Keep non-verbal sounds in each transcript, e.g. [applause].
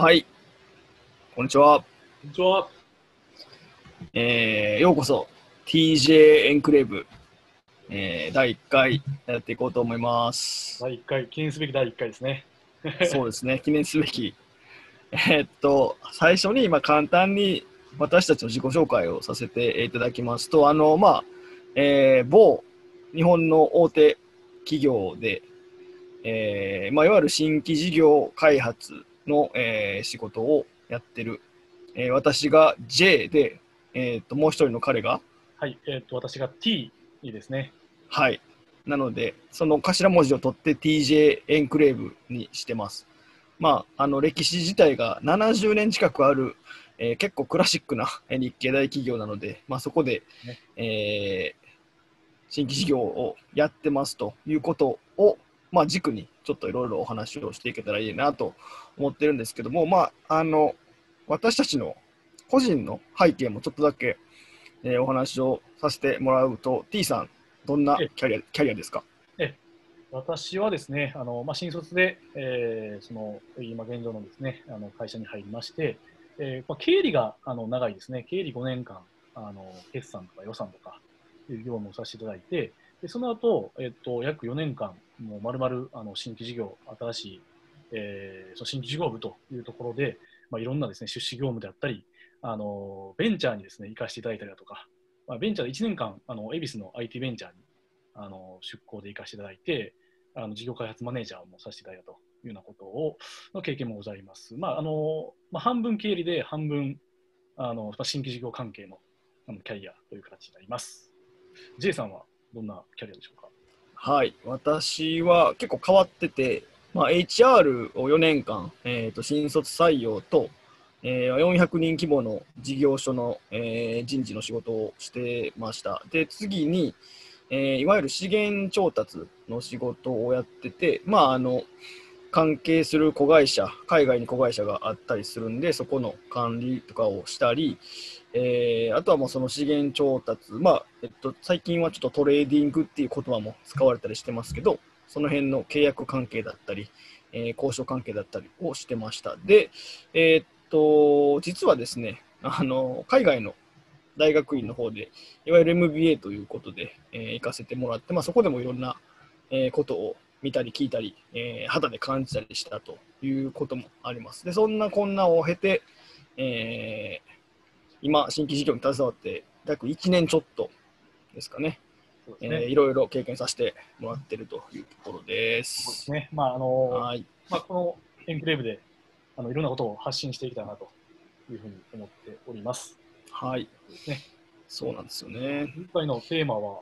はい。こんにちは。こんにちは。えー、ようこそ TJ エンクレーブ、えー、第1回やっていこうと思います。第1回、記念すべき第1回ですね。そうですね、記念すべき。えーっと、最初に今簡単に私たちの自己紹介をさせていただきますと、あの、まあ、えー某日本の大手企業で、えーまあ、いわゆる新規事業開発の、えー仕事をやってる、えー私が J で、えーっと、もう一人の彼が、はい、えっ、と、私が T ですね。はい。なので、その頭文字を取って TJ エンクレーブにしてます。まあ、あの歴史自体が70年近くある、えー結構クラシックなえー日系大企業なので、まあ、そこで、ねえー新規事業をやってますということを、まあ、軸にちょっといろいろお話をしていけたらいいなと思ってるんですけども、まあ、あの私たちの個人の背景もちょっとだけ、えーお話をさせてもらうと T さんどんなえキャリアキャリアですか？私はですね、あのまあ、新卒で、えーその今現状のですね、あの会社に入りまして、えーまあ、経理があの長いですね、経理5年間、あの決算とか予算とかいう業務をさせていただいて、でその後、えっと約4年間、もう丸々あの新規事業、新しい、えーその新規事業部というところで、まあ、いろんなですね出資業務であったり、あのベンチャーにですね行かせていただいたりだとか、まあ、ベンチャーで1年間、あの恵比寿の IT ベンチャーにあの出向で行かせていただいて、あの事業開発マネージャーもさせていただいたというようなことをの経験もございます。まああのまあ、半分経理で半分あのまあ新規事業関係のあのキャリアという形になります。J さんはどんなキャリアでしょうか？はい。私は結構変わってて、まあ、HR を4年間、えー、と新卒採用と、えー400人規模の事業所の、えー人事の仕事をしてました。で次に、えーいわゆる資源調達の仕事をやってて、まあ、あの関係する子会社海外に子会社があったりするんでそこの管理とかをしたり、えーあとはもうその資源調達、まあえっと、最近はちょっとトレーディングっていう言葉も使われたりしてますけど、その辺の契約関係だったり、えー交渉関係だったりをしてました。で、えーっと、実はですね、あの海外の大学院の方で、いわゆる MBA ということで、えー行かせてもらって、まあ、そこでもいろんな、えことを見たり聞いたり、えー肌で感じたりしたということもあります。で、そんなこんなを経て、えー今、新規事業に携わって約1年ちょっとですかね、ね。ーいろいろ経験させてもらってるというところで。そうです。まああのはい。まあ、このエンクレーブであのいろんなことを発信していきたいなというふうに思っております。はい。ね。そうなんですよね。今回のテーマは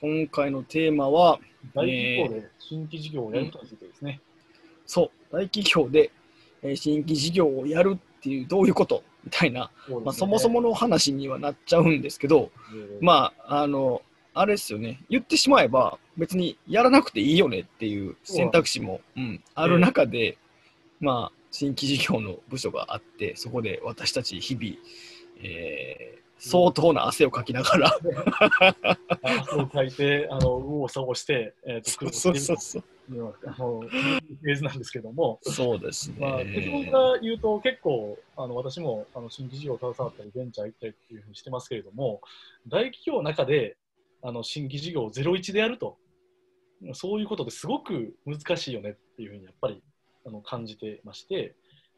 今回のテーマは、大企業で新規事業をやることについてですね。そう、大企業で、えー新規事業をやるっていう、どういうこと？みたいな、そね。まあ、そもそもの話にはなっちゃうんですけど、えー。まあ、あの、あれですよね、言ってしまえば、別にやらなくていいよねっていう選択肢も、うん、ある中で、まあ、新規事業の部署があって、そこで私たち日々、えー相当な汗をかきながら、汗をかいて、あの右往左往して、えー、と苦労そうしてそうそういるというフェーズなんですけども、そうですまあ、結論ね。から言うと、結構、あの私もあの新規事業を携わったり、ベンチャー行ったりっていうふうにしてますけれども、大企業の中であの新規事業を01でやると、そういうことですごく難しいよねっていうふうにやっぱりあの感じてまして、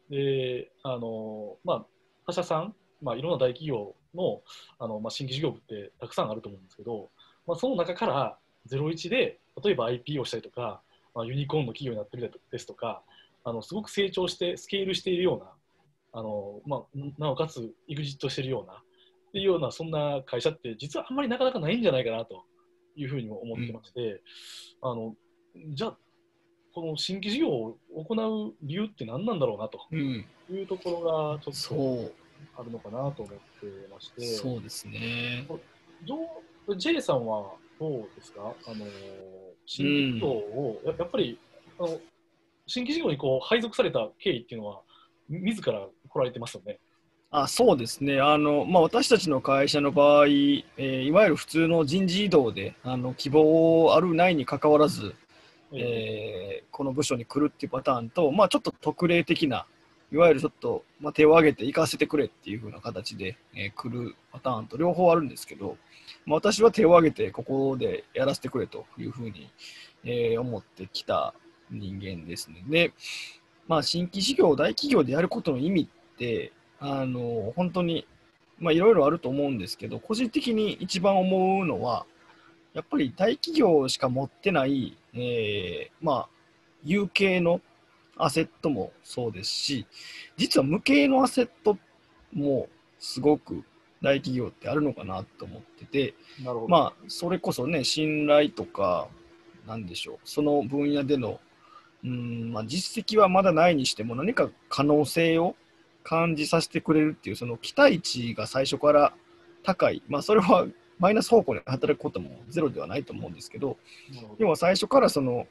であのまあ、他社さん、まあ、いろんな大企業のあの、まあ、新規事業部ってたくさんあると思うんですけど、まあ、その中から01で例えば IP をしたりとか、まあ、ユニコーンの企業になってみたりですとかあのすごく成長してスケールしているようなあの、まあ、なおかつエグジットしているようなっていうようなそんな会社って実はあんまりなかなかないんじゃないかなというふうにも思ってまして、あのじゃあこの新規事業を行う理由って何なんだろうなとうん、いうところがちょっそとう、あるのかなと思ってまして、そうですね。どう J さんはどうですか？あの新規事業を、ややっぱりあの新規事業にこう配属された経緯っていうのはみ自ら来られてますよね。あそうですね。あの、まあ、私たちの会社の場合、えーいわゆる普通の人事異動であの希望あるないにかかわらず、えーこの部署に来るっていうパターンと、まあ、ちょっと特例的な、いわゆるちょっと、まあ、手を挙げて行かせてくれっていう風な形で、えー来るパターンと両方あるんですけど、まあ、私は手を挙げてここでやらせてくれという風に、えー思ってきた人間ですね。で、まあ、新規事業、大企業でやることの意味って、あの本当に、いろいろあると思うんですけど、個人的に一番思うのは、やっぱり大企業しか持ってない、えーまあ、有形のアセットもそうですし、実は無形のアセットもすごく大企業ってあるのかなと思ってて。まあ、それこそね、信頼とか、なんでしょう、その分野での、うんまあ、実績はまだないにしても、何か可能性を感じさせてくれるっていう、その期待値が最初から高い、まあ、それはマイナス方向に働くこともゼロではないと思うんですけど、なるほど要は最初からその、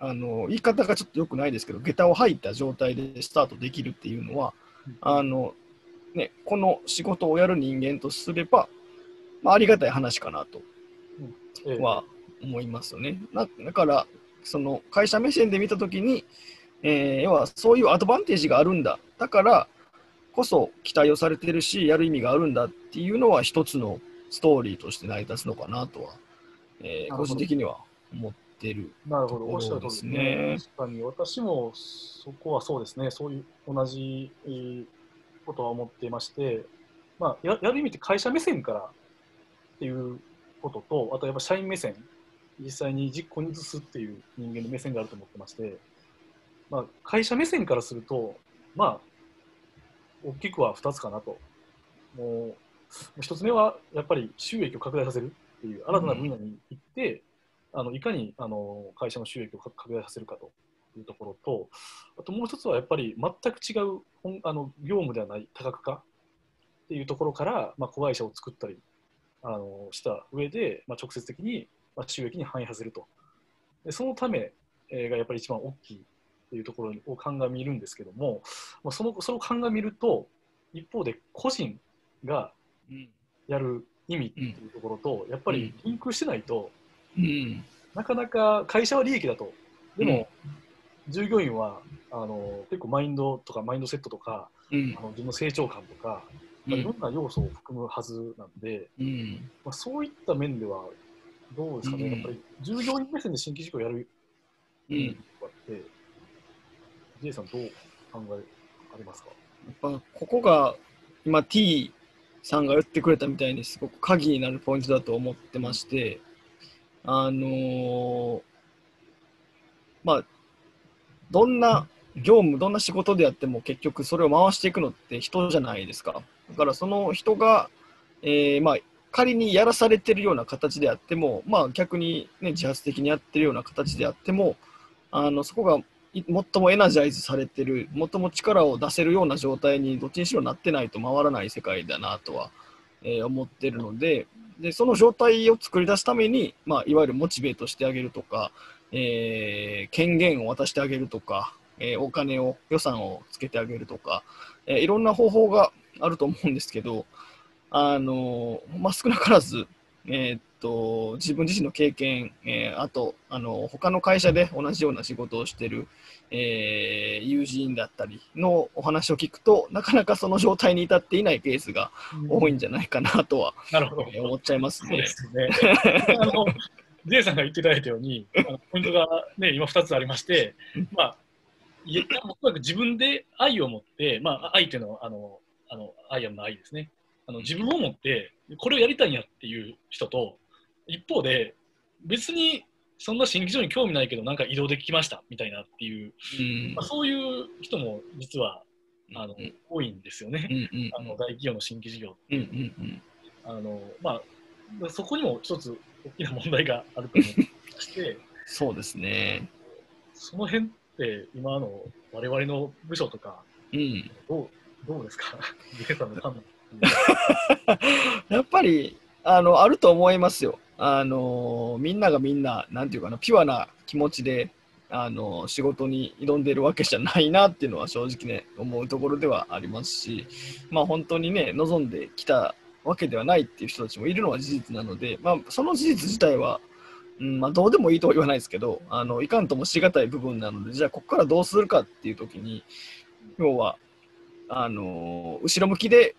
あの言い方がちょっと良くないですけど、下駄を履いた状態でスタートできるっていうのは、あのね、この仕事をやる人間とすれば、まあ、ありがたい話かなとええは思いますよね。なだから、その会社目線で見たときに、えー要はそういうアドバンテージがあるんだ。だからこそ期待をされてるし、やる意味があるんだっていうのは一つのストーリーとして成り立つのかなとは、えー個人的には思ってる。なるほど、おっしゃる通りですね。そ確かに、私もそこはそうですね、そういう同じえーことは思っていまして、まあ、ややる意味って会社目線からっていうことと、あとやっぱ社員目線、実際に実行に移すっていう人間の目線があると思ってまして、まあ、会社目線からすると、まあ、大きくは2つかなと。もう、1つ目はやっぱり収益を拡大させるっていう新たな分野に行って、あのいかにあの会社の収益を拡大させるかというところと、あともう一つはやっぱり全く違う本あの業務ではない多角化っていうところから、まあ、子会社を作ったりあのした上で、まあ、直接的に、まあ、収益に反映させると。でそのためえーがやっぱり一番大きいっていうところを鑑みるんですけども、まあ、そのそれを鑑みると、一方で個人がうんやる意味っていうところと、やっぱりリンクしてないと、うん。なかなか会社は利益だと。でも、従業員はあの結構マインドとかマインドセットとか、うん。あの自分の成長感とか、まあいろんな要素を含むはずなんで、うん。まあ、そういった面ではどうですかね、うん。やっぱり従業員目線で新規事業やるうん。とかって、J さんどう考えありますか？やっぱここが今 T さんが言ってくれたみたいにすごく鍵になるポイントだと思ってまして、あのーまあ、どんな業務、どんな仕事であっても結局それを回していくのって人じゃないですか。だからその人が、えーまあ、仮にやらされてるような形であっても、まあ、逆に、ね、自発的にやってるような形であっても、あのそこが最もエナジャイズされてる、最も力を出せるような状態にどっちにしろなってないと回らない世界だなとは、えー思ってるのでで、その状態を作り出すために、まあ、いわゆるモチベートしてあげるとか、えー権限を渡してあげるとか、えーお金を、予算をつけてあげるとか、えーいろんな方法があると思うんですけど、あのまあ、少なからず、えーっと自分自身の経験、えーあとあの他の会社で同じような仕事をしている、えー友人だったりのお話を聞くとなかなかその状態に至っていないケースが多いんじゃないかなとは、なるほど。えー思っちゃいますねそうで。すよね。あの J さんが言っていただいたように、あのポイントが、ね、今2つありまして、まあ、いやおそらく自分で愛を持って、まあ、愛というのはあのあのアイアムの愛ですねあの。自分を持って、これをやりたいんやっていう人と、一方で、別にそんな新規場に興味ないけど、なんか移動できましたみたいなっていう、うんまあ、そういう人も実はあのうん多いんですよね。うんうんあの大企業の新規事業うんうんうんあのまあ、そこにも一つ大きな問題があると思って [laughs] そうですね。その辺って今の我々の部署とか、うんどうどうですか、[laughs] ジェイさんの判断。[laughs] やっぱりあのあると思いますよ。あのみんながみんな、なんていうかな、ピュアな気持ちであの仕事に挑んでるわけじゃないなっていうのは正直ね、思うところではありますし、まあ本当にね、望んできたわけではないっていう人たちもいるのは事実なので、まあその事実自体は、うんまあ、どうでもいいとは言わないですけど、あのいかんともしがたい部分なので、じゃあここからどうするかっていうときに、要は、あの後ろ向きで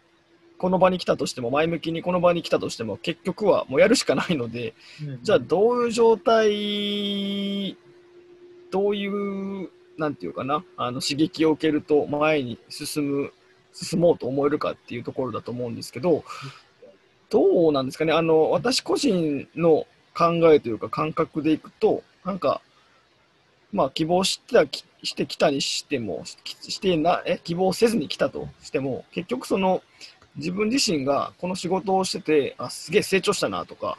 この場に来たとしても前向きにこの場に来たとしても結局はもうやるしかないのでじゃあどういう状態どういうなんていうかなあの刺激を受けると前に進む進もうと思えるかっていうところだと思うんですけどどうなんですかねあの私個人の考えというか感覚でいくとなんかまあ希望してしてきたにしてもしてなえ希望せずに来たとしても結局その自分自身がこの仕事をしててあすげえ成長したなとか、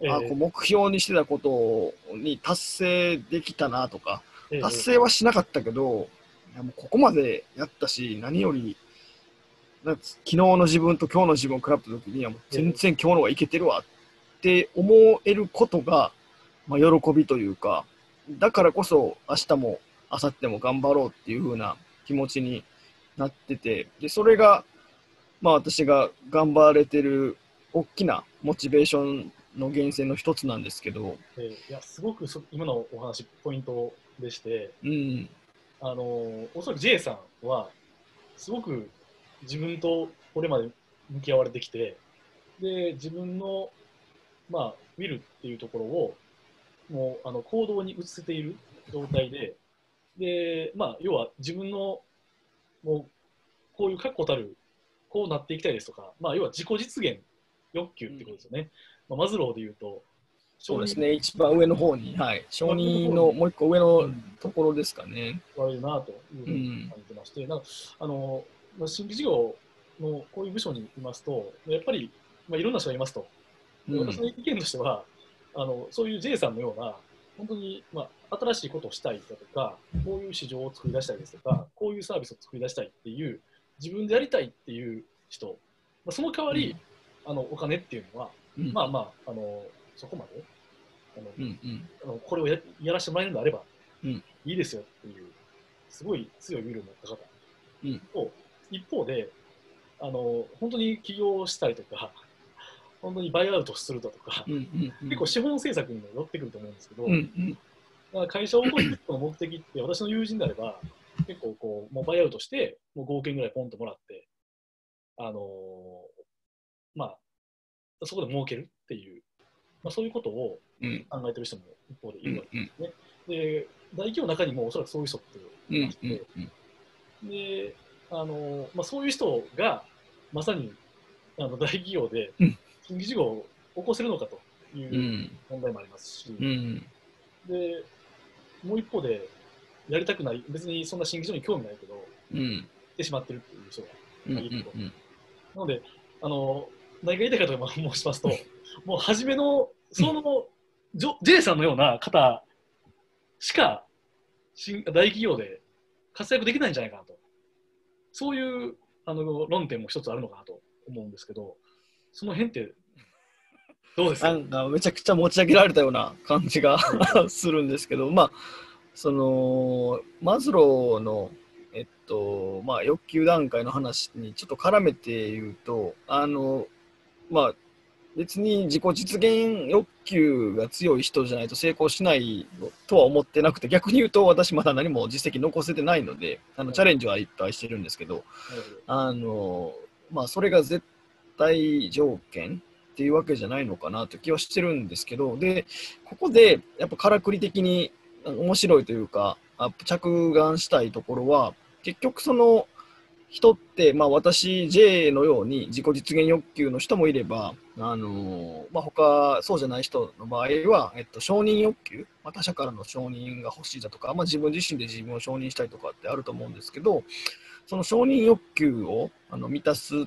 えー、あこう目標にしてたことに達成できたなとか、えー、達成はしなかったけどいやもうここまでやったし何より昨日の自分と今日の自分を比べた時にはもう全然今日の方がいけてるわって思えることが、まあ、喜びというかだからこそ明日も明後日も頑張ろうっていう風な気持ちになっててでそれがまあ、私が頑張れてる大きなモチベーションの源泉の一つなんですけど、えー、いやすごくそ今のお話ポイントでして、うん、あのおそらく J さんはすごく自分とこれまで向き合われてきてで自分の、まあ、ウィルっていうところをもうあの行動に移せている状態でで、まあ、要は自分のもうこういう確固たるこうなっていきたいですとか、まあ、要は自己実現欲求ってことですよね。うん、まあ、マズローで言うと、そうですね、一番上の方に、はい、承認のもう一個上のところですかね。悪いなというふうに感じてまして、うん、なんかあの新規事業のこういう部署にいますと、やっぱり、まあ、いろんな人がいますと。私の意見としては、あのそういう J さんのような、本当に、まあ、新しいことをしたいだとか、こういう市場を作り出したいですとか、こういうサービスを作り出したいっていう、自分でやりたいっていう人、まあ、その代わり、うん、あのお金っていうのは、うん、まあまああのそこまであの、うんうん、あのこれをややらせてもらえるのであれば、うん、いいですよっていうすごい強いウィルを持った方、うん、と一方であの本当に起業したりとか [laughs] 本当にバイアウトするだとか、うんうんうん、結構資本政策にも寄ってくると思うんですけど、うん会社を起こすの目的って私の友人であれば結構こうもうバイアウトしてもう5億円ぐらいポンともらってあのまあそこで儲けるっていう、まあ、そういうことを考えてる人も一方でいるわけですね。うんうん、で大企業の中にもおそらくそういう人っていまして、であのまあ、そういう人がまさにあの大企業で新規事業を起こせるのかという問題もありますし、うん、でもう一方でやりたくない、別にそんな新規事業に興味ないけど、うん、ってしまってるっていう人がいると。なので、あの何が言いたいかと申しますと、もう初めの、その、ジョ J さんのような方しか新大企業で活躍できないんじゃないかなと。そういうあの論点も一つあるのかなと思うんですけど、その辺ってどうですか？なんかめちゃくちゃ持ち上げられたような感じが [laughs] するんですけど、まあ、そのマズローの、えっとまあ、欲求段階の話にちょっと絡めて言うとあの、まあ、別に自己実現欲求が強い人じゃないと成功しないとは思ってなくて逆に言うと私まだ何も実績残せてないのであのチャレンジはいっぱいしてるんですけど、あのまあ、それが絶対条件っていうわけじゃないのかなという気はしてるんですけどでここでやっぱからくり的に面白いというか、着眼したいところは、結局その人って、まあ、私、J のように自己実現欲求の人もいれば、あのまあ、他そうじゃない人の場合は、えっと、承認欲求、まあ、他者からの承認が欲しいだとか、まあ、自分自身で自分を承認したいとかってあると思うんですけど、その承認欲求をあの満たす、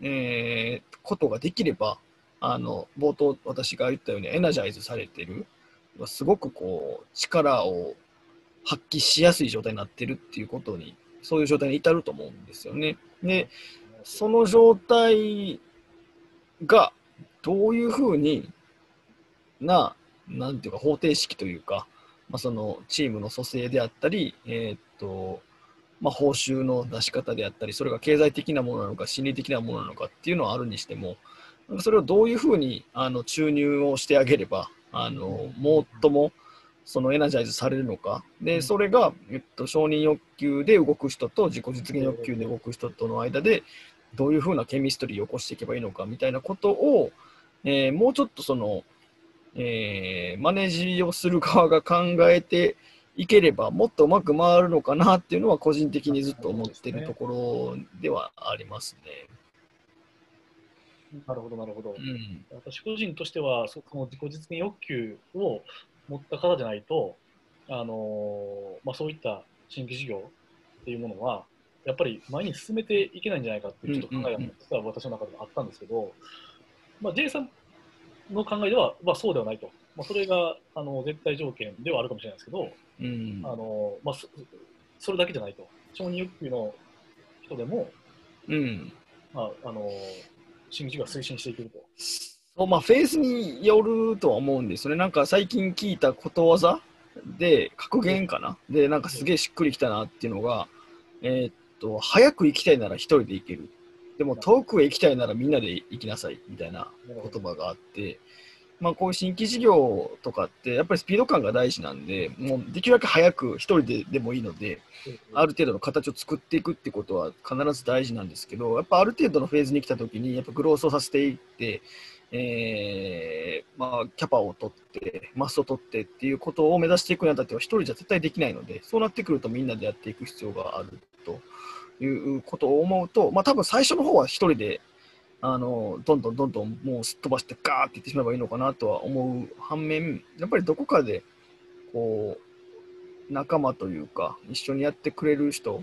えー、ことができれば、あの冒頭私が言ったようにエナジャイズされてる。すごくこう力を発揮しやすい状態になってるっていうことにそういう状態に至ると思うんですよね。でその状態がどういうふうにななんていうか方程式というか、まあ、そのチームの組成であったり、えー、っとまあ、報酬の出し方であったりそれが経済的なものなのか心理的なものなのかっていうのはあるにしてもそれをどういうふうにあの注入をしてあげればあの最もそのエナジャイズされるのか、で、うん。それが、えっと、承認欲求で動く人と自己実現欲求で動く人との間で、どういうふうなケミストリーを起こしていけばいいのかみたいなことを、えーもうちょっとその、えーマネージをする側が考えていければ、もっとうまく回るのかなっていうのは、個人的にずっと思ってるところではありますね。なるほど、なるほど。うん。私個人としては、そこの自己実現欲求を持った方じゃないと、あのーまあ、そういった新規事業っていうものは、やっぱり前に進めていけないんじゃないかっていうちょっと考えが実は私の中でもあったんですけど、まあ、J さんの考えでは、まあ、そうではないと、まあ、それがあの絶対条件ではあるかもしれないですけど、うん。あのまそれだけじゃないと、承認欲求の人でも、うん。まああの新規事業を推進していけると。そうまあ、フェーズによるとは思うんですよね。なんか最近聞いたことわざで、格言かなで、なんかすげえしっくりきたなっていうのが、えーっと、早く行きたいなら一人で行ける。でも遠くへ行きたいならみんなで行きなさいみたいな言葉があって、まあこういう新規事業とかってやっぱりスピード感が大事なんで、もうできるだけ早く一人ででもいいので、ある程度の形を作っていくってことは必ず大事なんですけど、やっぱある程度のフェーズに来たときに、やっぱグロースをさせていって、えーまあ、キャパを取って、マスを取ってっていうことを目指していくにあたっては、一人じゃ絶対できないので、そうなってくるとみんなでやっていく必要があるということを思うと、まあ多分最初の方は一人で、あのどんどんどんどんもうすっ飛ばしてガーっていってしまえばいいのかなとは思う反面、やっぱりどこかでこう仲間というか、一緒にやってくれる人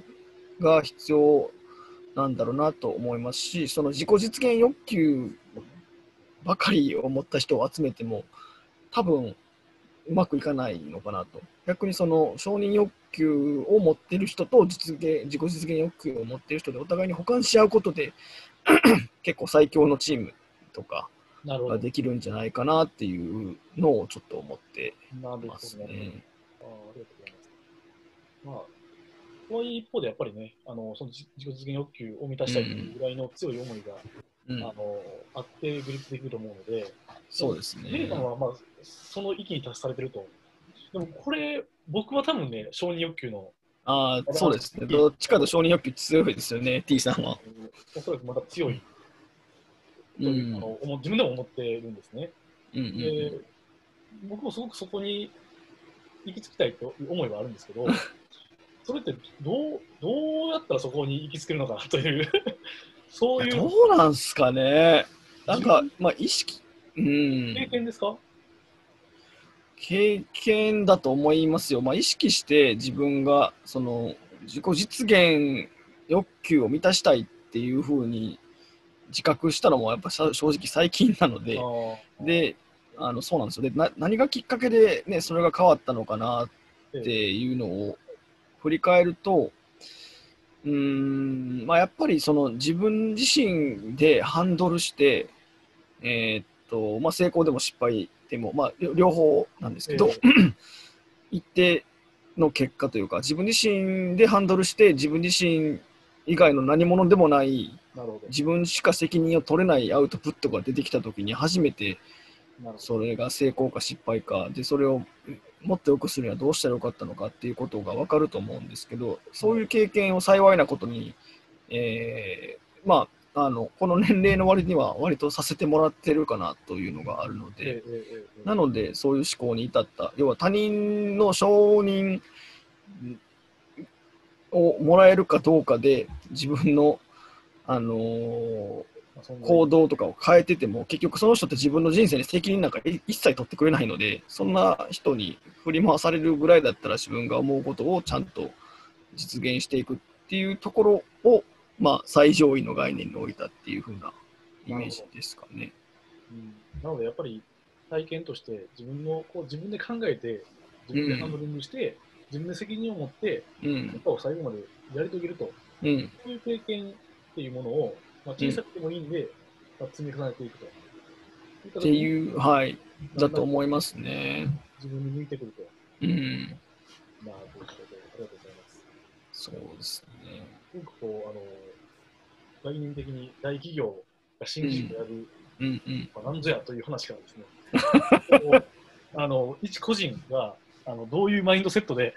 が必要なんだろうなと思いますし、その自己実現欲求ばかりを持った人を集めても、多分うまくいかないのかなと。逆にその承認欲求を持ってる人と実現自己実現欲求を持ってる人でお互いに補完し合うことで [clears throat] 結構最強のチームとか。ができるんじゃないかなっていうのをちょっと思ってますね。ね。ありがとうございます。まあ、とはいえ一方でやっぱりね、あのその自自己実現欲求を満たしたいというぐらいの強い思いが、うんあ、のあってグリップできると思うので、そうですねメイさん。は、まあ、その域に達されてると。でもこれ、僕は多分ね、承認欲求の、ああ、そうですね。どっちかと承認欲求強いですよね、T さんは。おそらくまた強いとうんあの思自分でも思ってるんですね。うんうんで僕もすごくそこに行き着きたいという思いはあるんですけど、[laughs] それってどうどうやったらそこに行き着けるのかなという、[laughs] そういうどうなんすかね。なんか、まあ、意識、うん、経験ですか、経験だと思いますよ。まあ、意識して自分が、その、自己実現欲求を満たしたいっていうふうに自覚したのも、やっぱさ正直最近なので、で、あのそうなんですよ。でな、何がきっかけで、ね、それが変わったのかなっていうのを振り返ると、うーん、まあ、やっぱりその自分自身でハンドルして、えーっと、まあ、成功でも失敗でも、まあ、両両方なんですけど、え [clears throat] 一定の結果というか、自分自身でハンドルして、自分自身以外の何者でもない。自分しか責任を取れないアウトプットが出てきたときに、初めてそれが成功か失敗かでそれをもっと良くするにはどうしたらよかったのかっていうことが分かると思うんですけどそういう経験を幸いなことに、えーまああのこの年齢の割には割とさせてもらってるかなというのがあるので、なのでそういう思考に至った。要は他人の承認をもらえるかどうかで自分のあのー行動とかを変えてても、結局その人って自分の人生に責任なんかい一切取ってくれないので、そんな人に振り回されるぐらいだったら自分が思うことをちゃんと実現していくっていうところを、まあ、最上位の概念に置いたっていう風なイメージですかね。うんなのでやっぱり体験として自分のこう自分で考えて自分でハンドリングして、自分で責任を持ってうん結。果を最後までやり遂げるとうん。そういう経験っていうものを、まあ、小さくてもいいんで、まあ、積み重ねていくと。っっていう、はい、だとい思いますね。自分に向いてくると。うん。なるほど。ありがとうございます。そうですね。なんかこう、あの、概念的に大企業が新規をやる、うんうん。まあ、なんぞやという話からですね、[laughs] あの一個人がああのどういうマインドセットで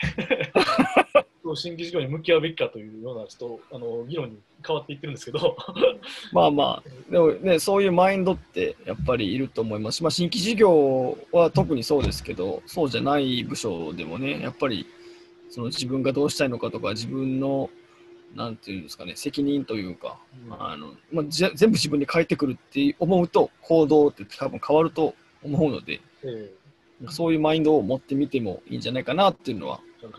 [laughs] 新規事業に向き合うべきかというようなちょっとあの議論に変わっていってるんですけど。[laughs] まあまあ、でもね、そういうマインドってやっぱりいると思います。し、まあ、新規事業は特にそうですけど、そうじゃない部署でもね、やっぱりその自分がどうしたいのかとか、自分のなんていうんですかね、責任というか、あのまあ、じゃ全部自分に返ってくるって思うと、行動って多分変わると思うので、えそういうマインドを持ってみてもいいんじゃないかなっていうのはーちゃん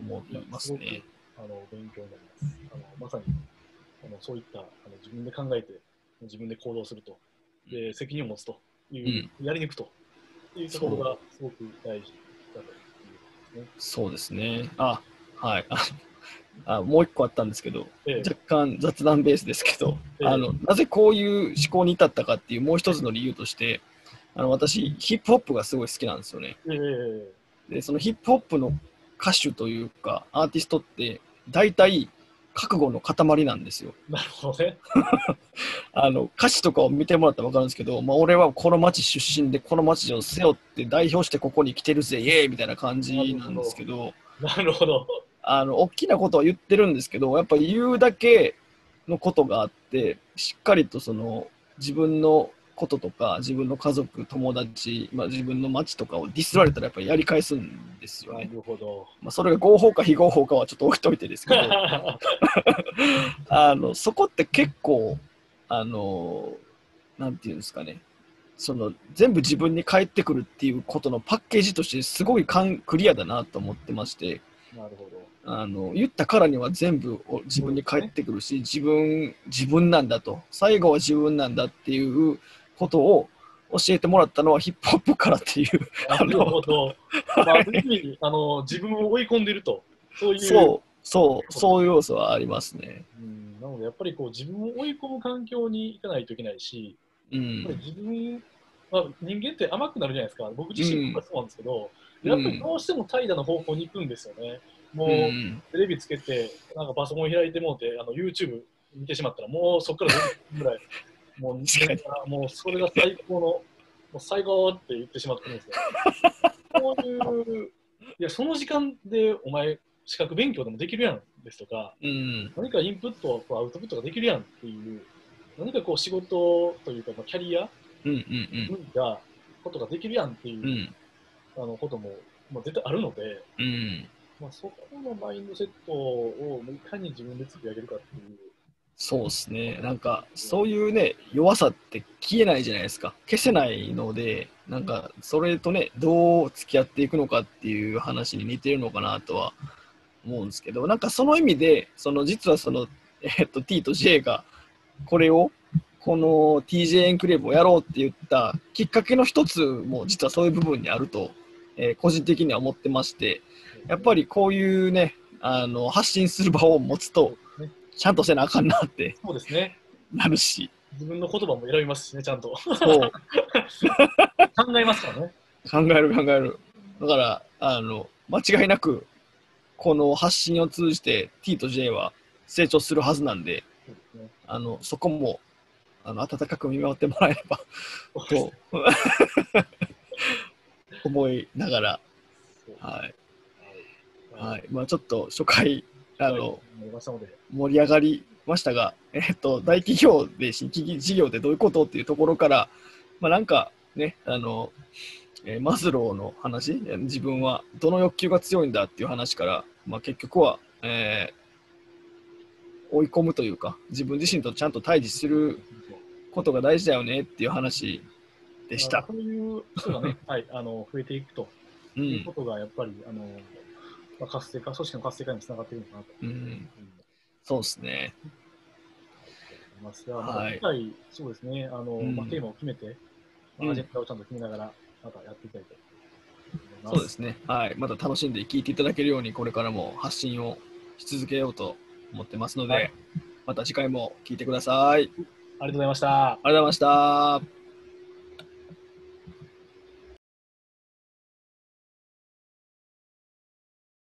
思いますね。あの勉強になります。あのまさにあのそういったあの自分で考えて自分で行動すると、で責任を持つという、やり抜くというところがすごく大事だということですね。そうですね。あ、はい。ああもう一個あったんですけど、ええ若干雑談ベースですけど、ええあのなぜこういう思考に至ったかっていうもう一つの理由として、あの私、ヒップホップがすごい好きなんですよね。ええで、そのヒップホップの歌手というか、アーティストって、大体、覚悟の塊なんですよ。なるほどね。[laughs] あの歌詞とかを見てもらったら分かるんですけど、まあ、俺はこの町出身で、この町を背負って代表してここに来てるぜ、イエーイみたいな感じなんですけど、なるほど。あの大きなことは言ってるんですけど、やっぱ言うだけのことがあって、しっかりとその自分のこととか、自分の家族、友達、まあ、自分の町とかをディスられたらやっぱりやり返すんですよなね。るほど。まあ、それが合法か非合法かはちょっと置いといてですけど、[laughs] あのそこって結構、あのなんていうんですかね、その全部自分に返ってくるっていうことのパッケージとしてすごいかんクリアだなと思ってまして、なるほど。あの言ったからには全部を自分に返ってくるし、自分自分なんだと最後は自分なんだっていうことを教えてもらったのはヒップホップからっていうなるほど。[laughs] まあ、ある意味あの自分を追い込んでいると、そういう。そうそうそういう要素はありますね。うんなので、やっぱりこう自分を追い込む環境に行かないといけないし、うん、自分、まあ、人間って甘くなるじゃないですか、僕自身もそうなんですけど、うんやっぱりどうしても怠惰な方向に行くんですよね。もう、うん。テレビつけて、なんかパソコン開いてもうて、あの YouTube 見てしまったら、もうそこから10分ぐらい、[laughs] もうもうそれが最高の、もう最高って言ってしまってるんですよ。そういう、いや、その時間でお前、資格勉強でもできるやんですとか、うん、何かインプット、アウトプットができるやんっていう、何かこう仕事というか、まあ、キャリア、うん、うん、分野、ことができるやんっていうう、ん、あのことも、まあ、絶対あるので、うん、まあ、そこのマインドセットをいかに自分で作り上げるかっていう。そうですね。なんか、そういうね、弱さって消えないじゃないですか。消せないので、なんか、それとね、どう付き合っていくのかっていう話に似てるのかなとは思うんですけど、なんかその意味で、その実はその、えっと、T と J が、これを、この TJ エンクレーブをやろうって言ったきっかけの一つも、実はそういう部分にあると、えー個人的には思ってまして、やっぱりこういうね、あの発信する場を持つと、ねちゃんとせなあかんなってそうですね。なるし、自分の言葉も選びますしね、ちゃんと。そう、[laughs] 考えますからね。考える考える。だから、あの、間違いなく、この発信を通じて T と J は成長するはずなんで、ですねあの、そこも、あの、温かく見守ってもらえればと、思いながら、はい。ははい。まあちょっと初回、あの、盛り上がりましたが、えっと、大企業で新規事業でどういうことっていうところから、まあ、なんかね、あの、えーマズローの話、えー自分はどの欲求が強いんだっていう話から、まあ、結局は、えー追い込むというか、自分自身とちゃんと対峙することが大事だよねっていう話でした。そういう人がね、はい、あの増えていくとうんいうこ。とが、やっぱり、あのまあ、活性化、組織の活性化につながっているのかなとうん、思いそうですね。ますが、はいまあ、次回、そうですね、あのうんまあ、テーマを決めて、まうんあ、アジェンダをちゃんと決めながら、またやっていきたいと思います。そうですね。はい。また楽しんで聞いていただけるように、これからも発信をし続けようと思ってますので、はいまた次回も聞いてください。ありがとうありがとうございました。ございました。